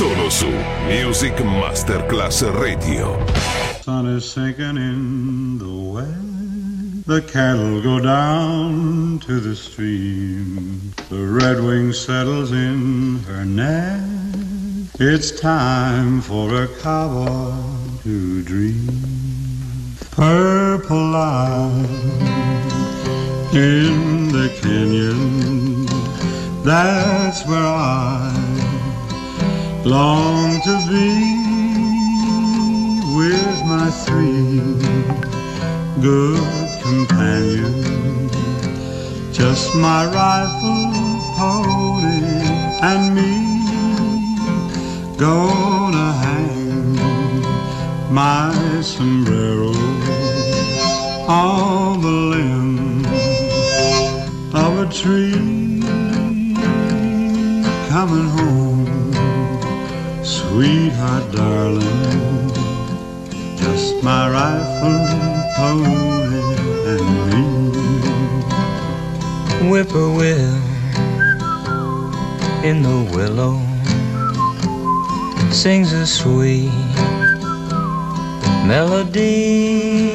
Solo su Music Masterclass Radio. Sun is sinking in the west. The cattle go down to the stream. The redwing settles in her nest. It's time for a cowboy to dream. Purple light in the canyon. That's where I long to be with my three good companions. Just my rifle, pony, and me gonna hang my sombrero on the limb of a tree coming home, sweetheart, darling. Just my rifle, pony, and me. whippoorwill in the willow sings a sweet melody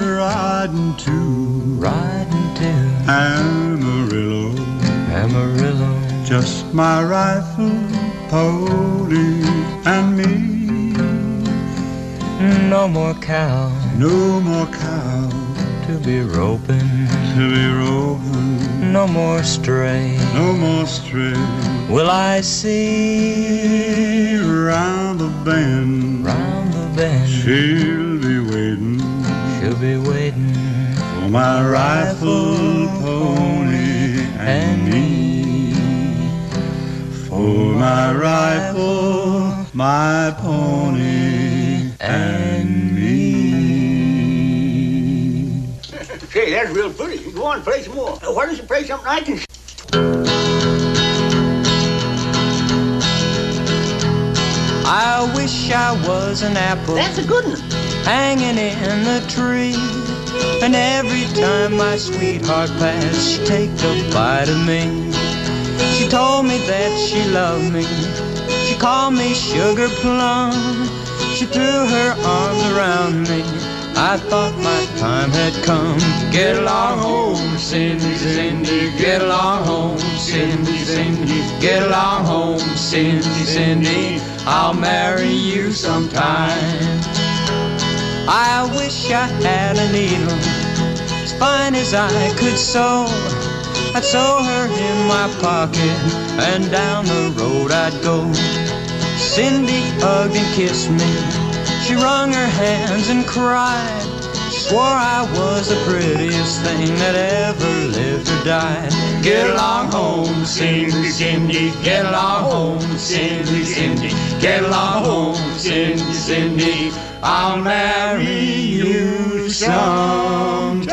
Riding to riding to Amarillo. Amarillo Just my rifle, pony, and me. no more cow No more cow to be roping to be roving. no more stray No more stray. will I see Round the bend, round the bend she'll be waiting she'll be waiting for my rifle, pony, and me. For my rifle, my pony, and me. Say, that's real pretty. You go on, play some more. Why don't you play something I can I wish I was an apple That's a good one. hanging in the tree. And every time my sweetheart passed, she'd take a bite of me. She told me that she loved me. She called me sugar plum. She threw her arms around me. I thought my time had come. Get along home, Cindy, Cindy. Get along home, Cindy, Cindy. Get along home, Cindy, Cindy. I'll marry you sometime. I wish I had a needle as fine as I could sew. I'd sew her in my pocket and down the road I'd go. Cindy hugged and kissed me. She wrung her hands and cried. Swore I was the prettiest thing that ever lived or died. Get along home, Cindy, Cindy. Get along home, Cindy, Cindy. Get along home, Cindy, Cindy. I'll marry you sometime.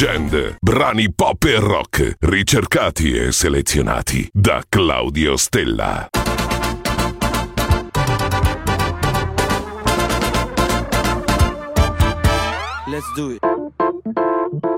Legend. Brani pop e rock, ricercati e selezionati da Claudio Stella. Let's do it.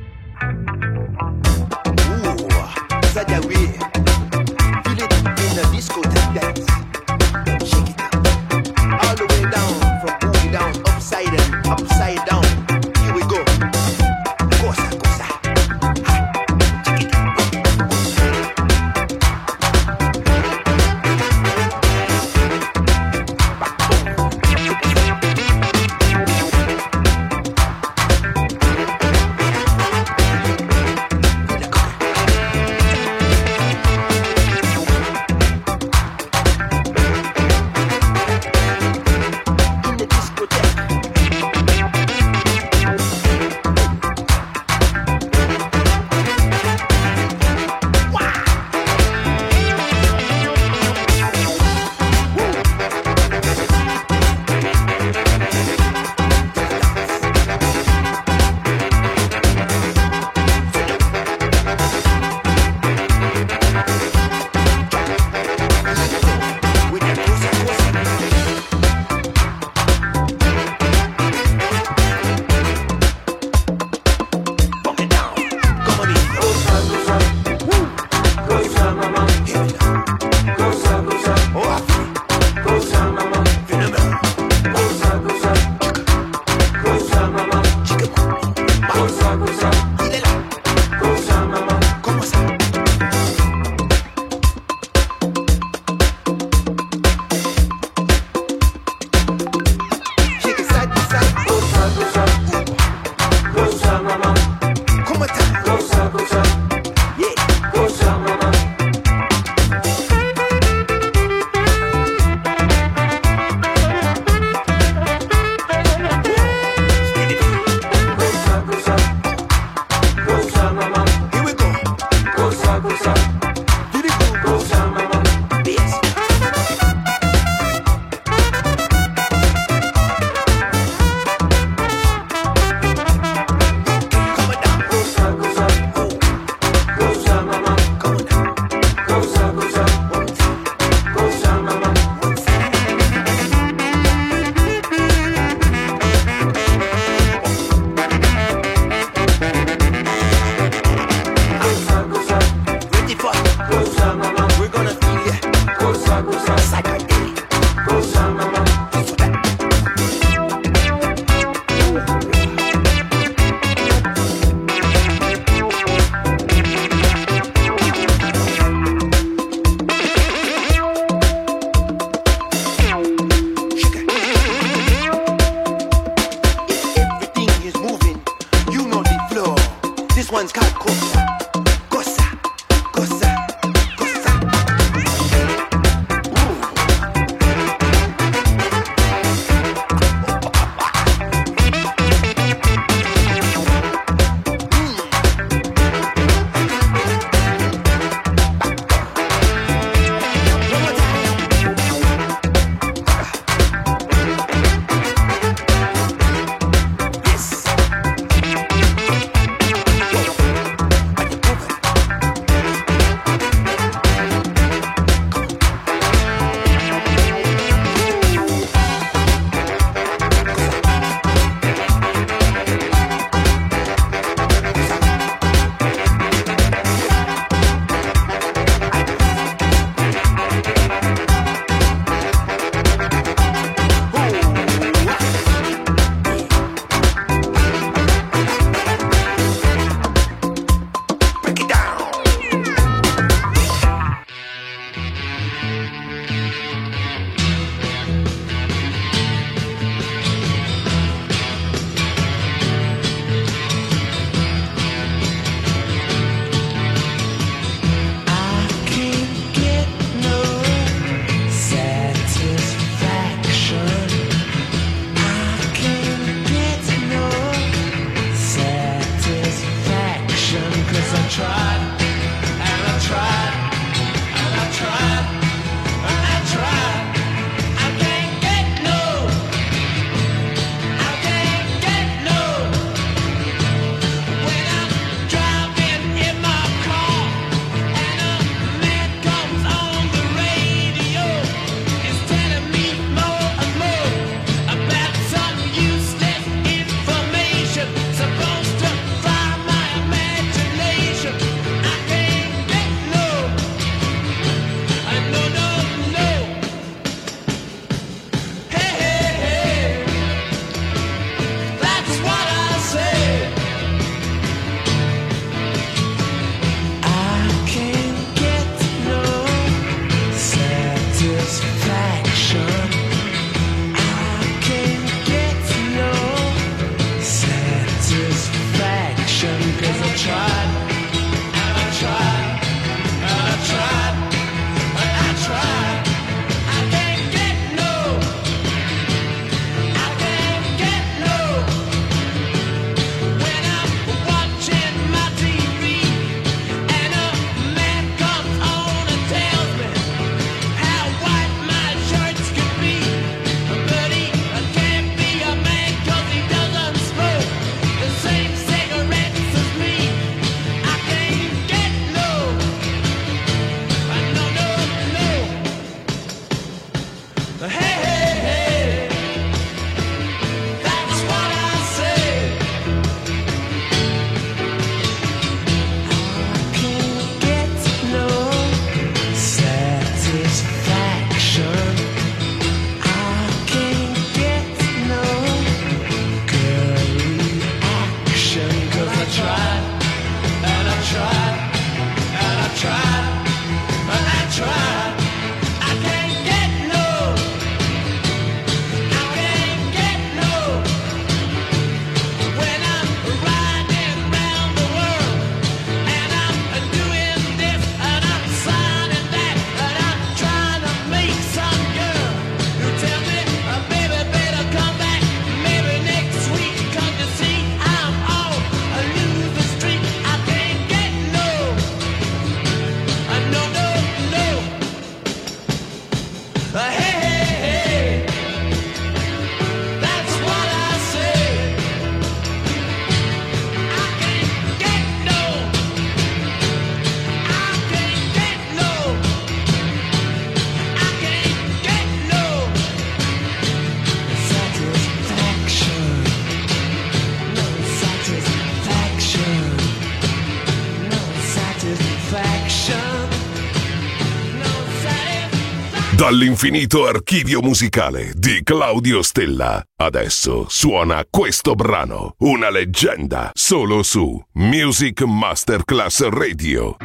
all'infinito archivio musicale di Claudio Stella. Adesso suona questo brano, una leggenda, solo su Music Masterclass Radio.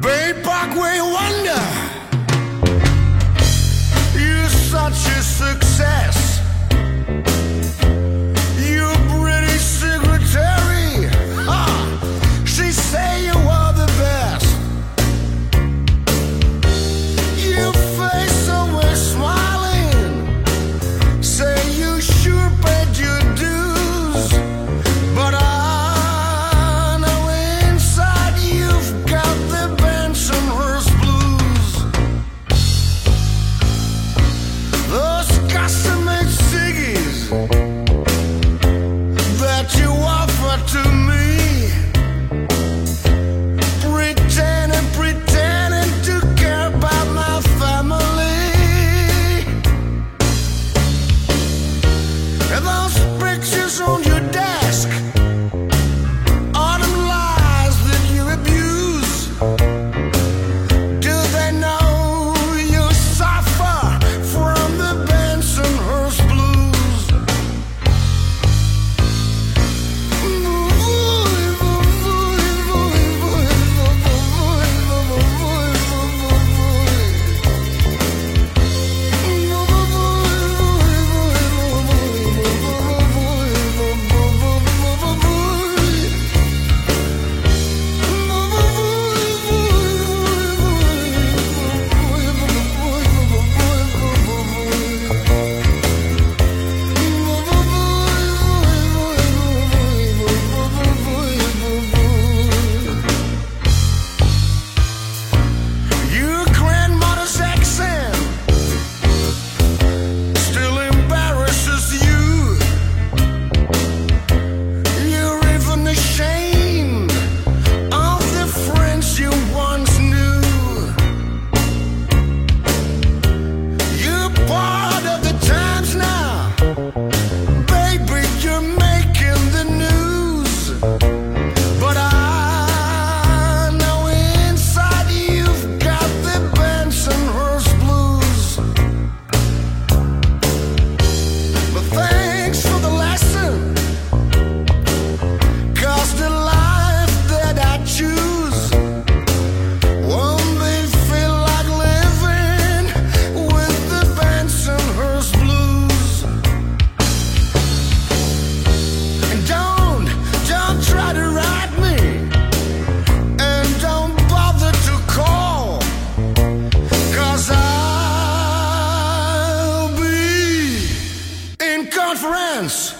Bay Parkway Wonder, you're such a success.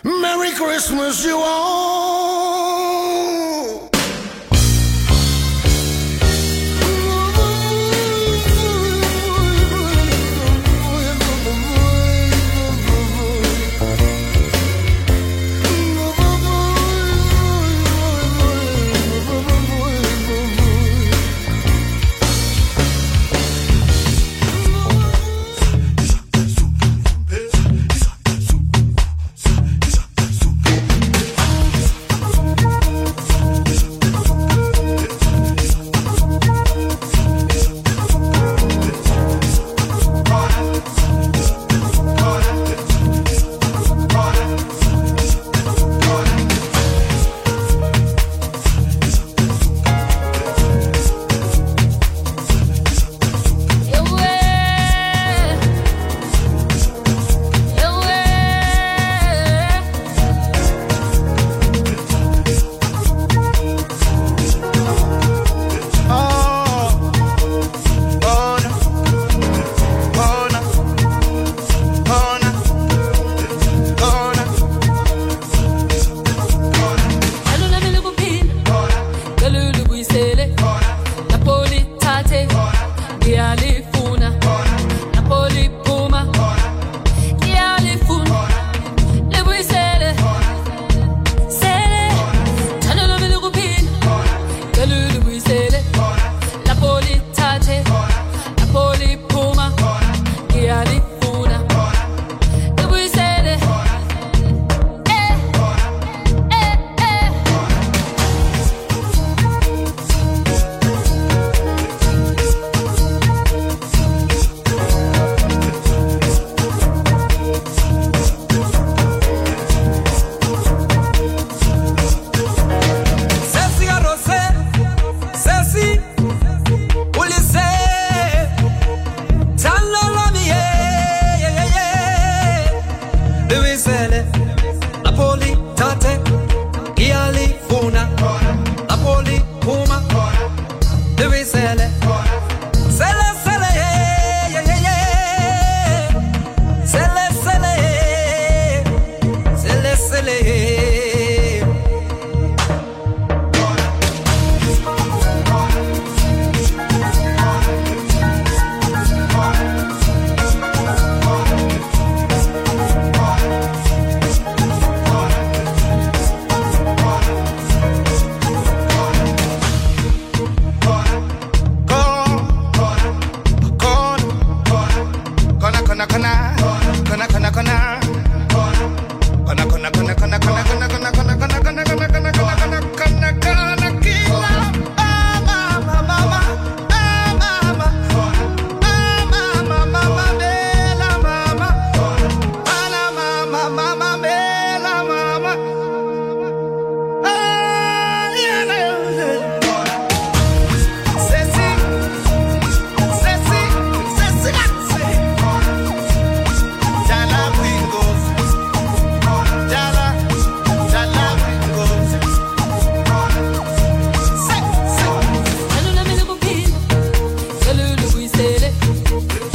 Merry Christmas, you all.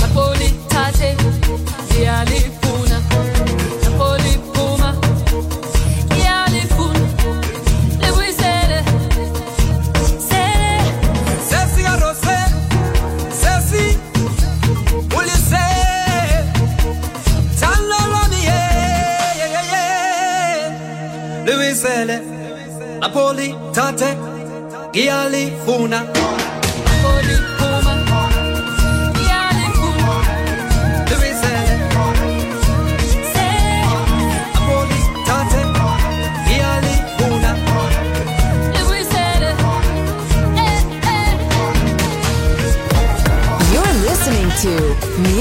napolitate zialifuna napoliphuma iyalifuna libuyisele sele sesikarose sesi ulise tanloloniye eh, libuyisele eh, eh, napolitate ngiyalifuna yeah, yeah, yeah.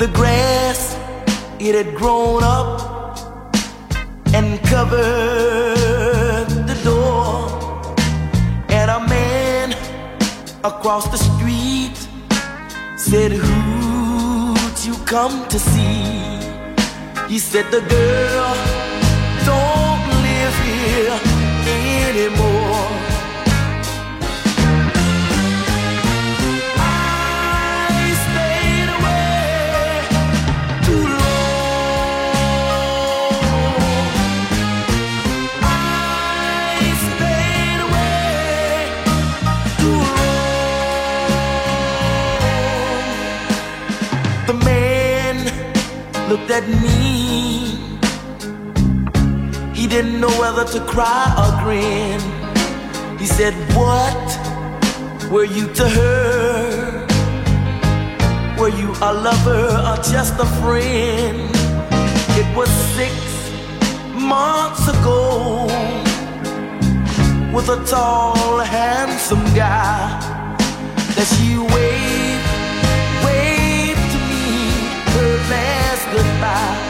The grass, it had grown up and covered the door. And a man across the street said, Who'd you come to see? He said, The girl don't live here anymore. Didn't know whether to cry or grin. He said, What were you to her? Were you a lover or just a friend? It was six months ago with a tall, handsome guy that she waved, waved to me her last goodbye.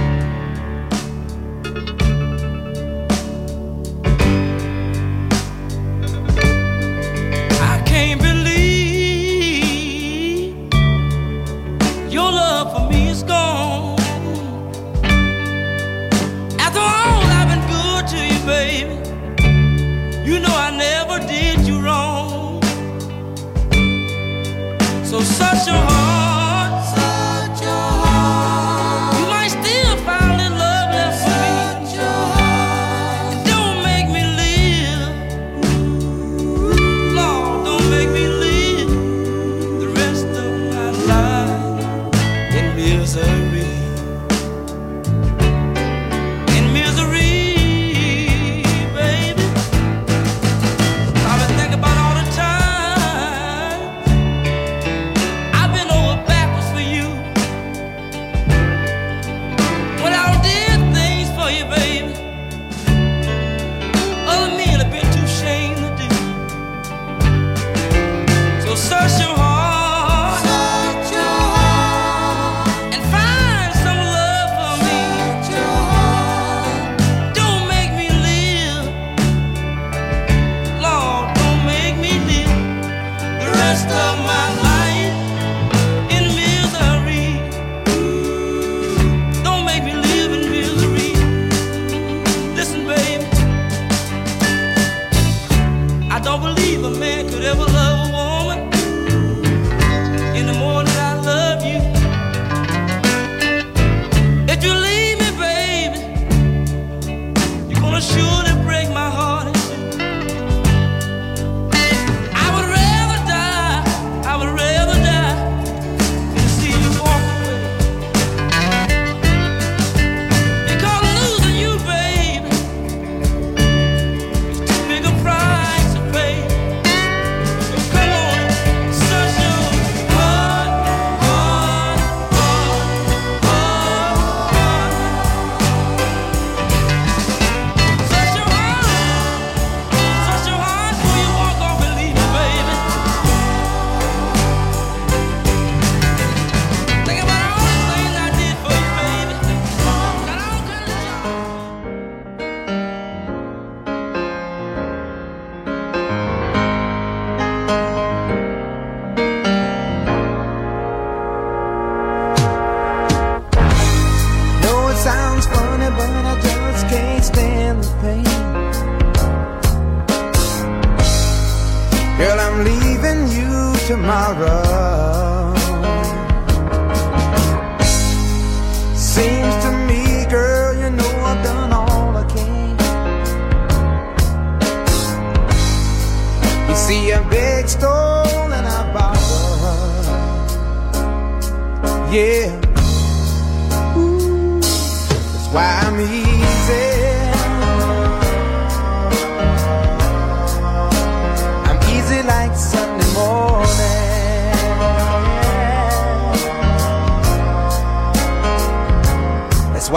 cross your heart.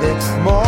next morning.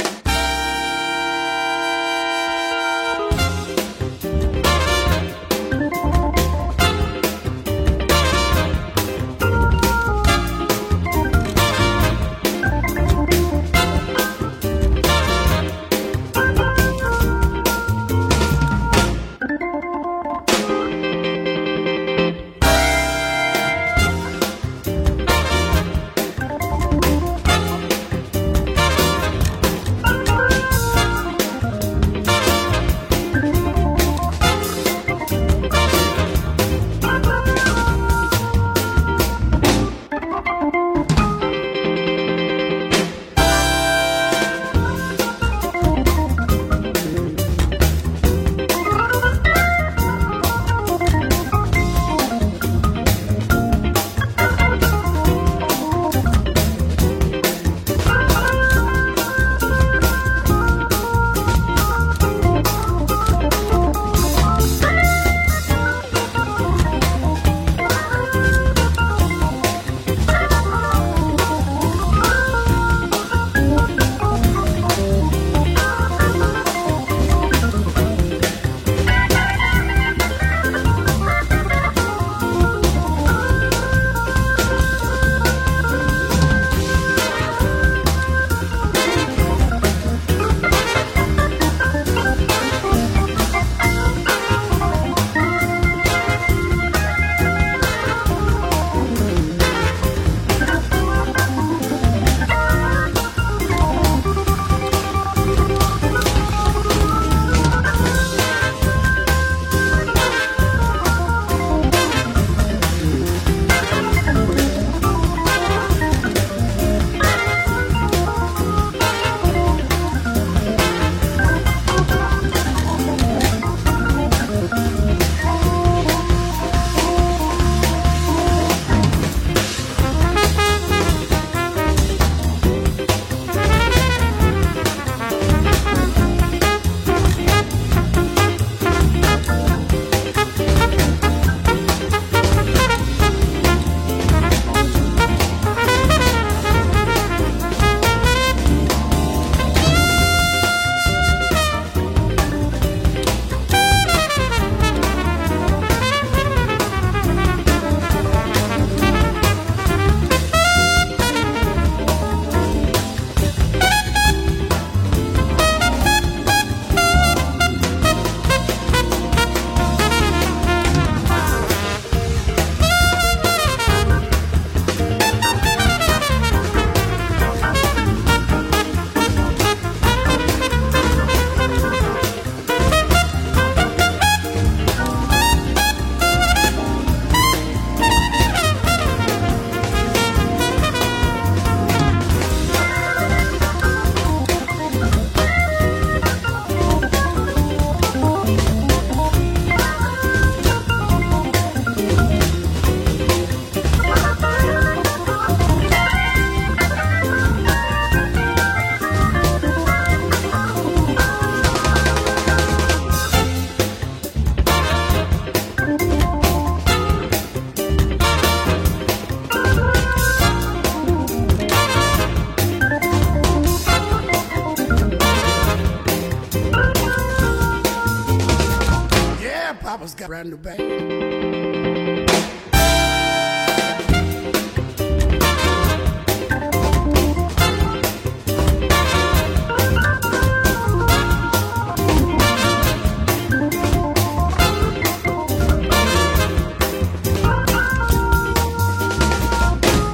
Got a brand new band.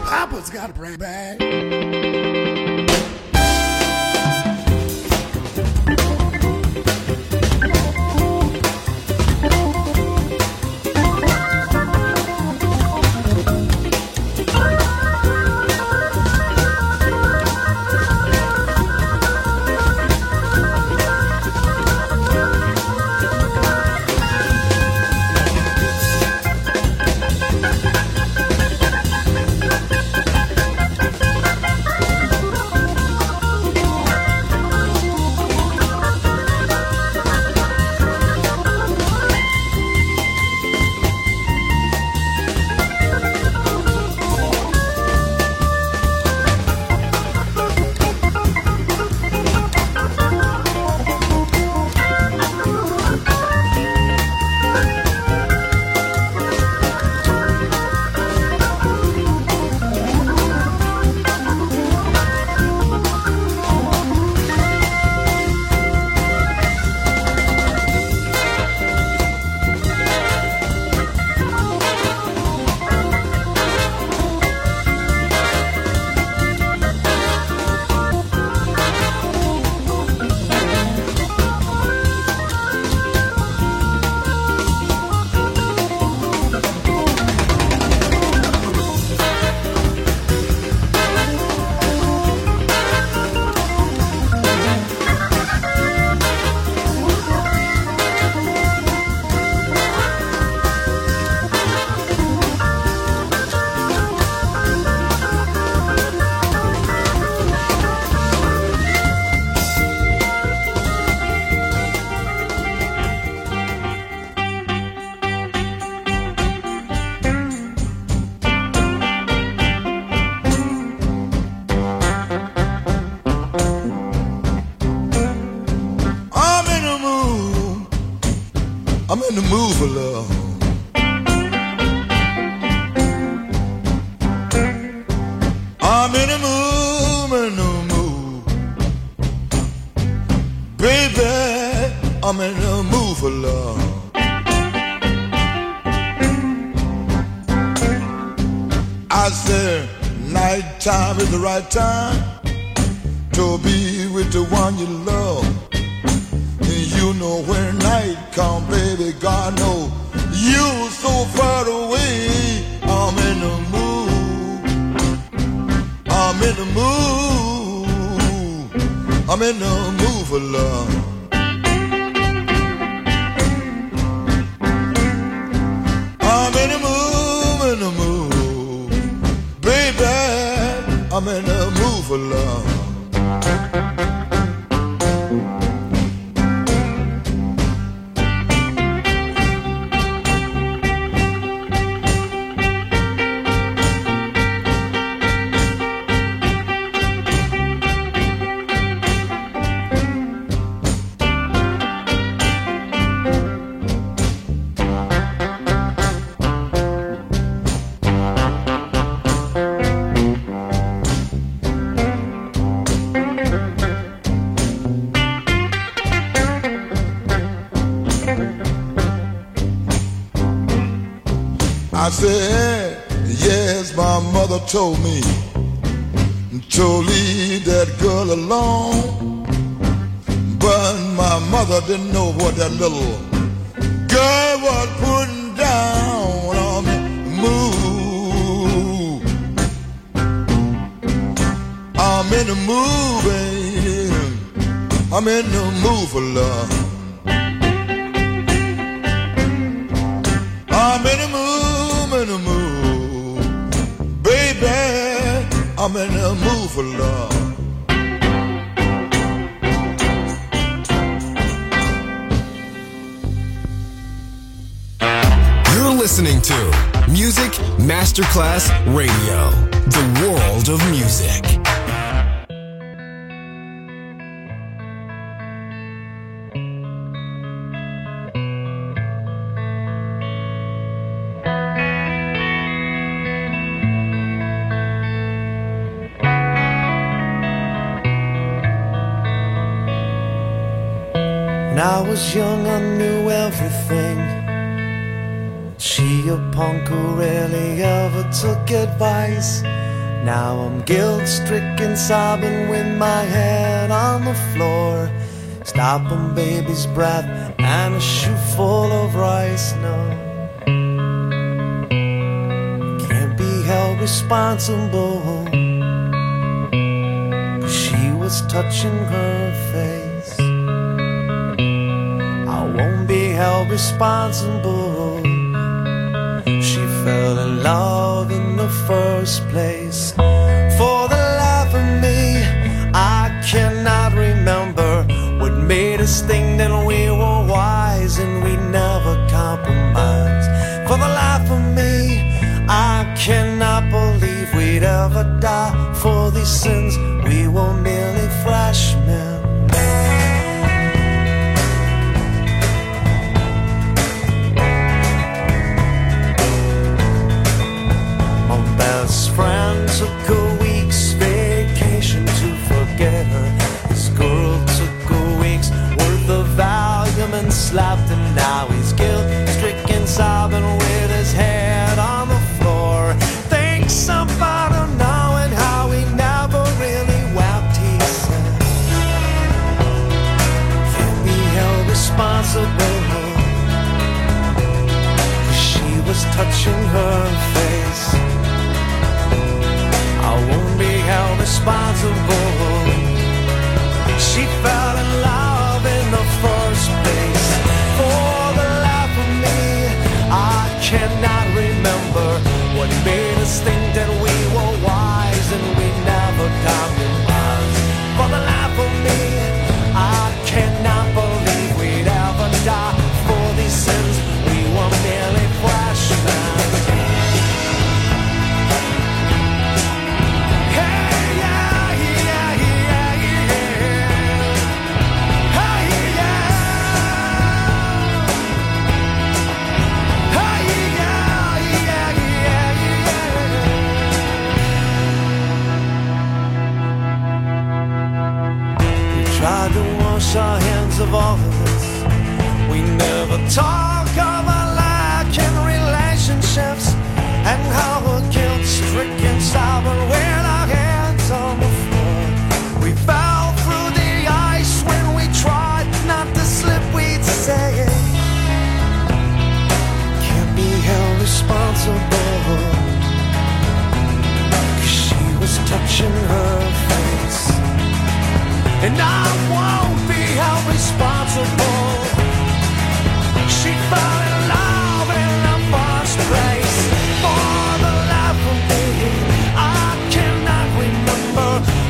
Papa's got a brand bag. The right time to be with the one you love. I said, yes, my mother told me to leave that girl alone. But my mother didn't know what that little girl was putting down on me. Move. I'm in the mood, baby. I'm in the mood for love. I'm in love. You're listening to Music Masterclass Radio, the world of music. Was young, I knew everything. She, a punk who rarely ever took advice. Now I'm guilt stricken, sobbing with my head on the floor. Stopping baby's breath and a shoe full of rice. No, can't be held responsible. 'Cause she was touching her held responsible. She fell in love in the first place. Was touching her face. I won't be held responsible. She fell in love in the first place. For the life of me, I cannot remember what made us think that we were wise and we never compromised. Talk of our lack in relationships and how we're guilt stricken, sobbing with our hands on the floor. We fell through the ice when we tried not to slip, we'd say it. Can't be held responsible. 'Cause she was touching her face. And I won't be held responsible.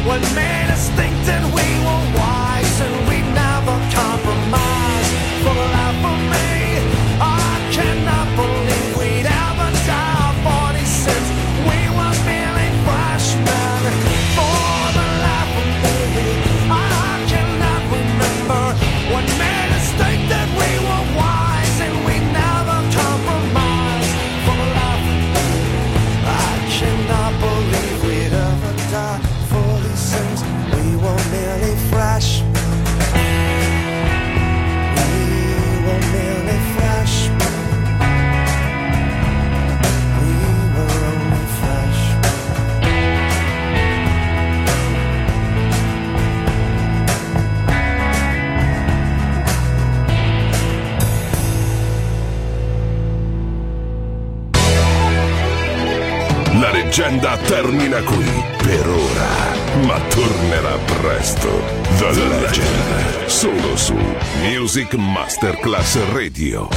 What made us think that leggenda termina qui per ora, ma tornerà presto. The Legend, solo su Music Masterclass Radio.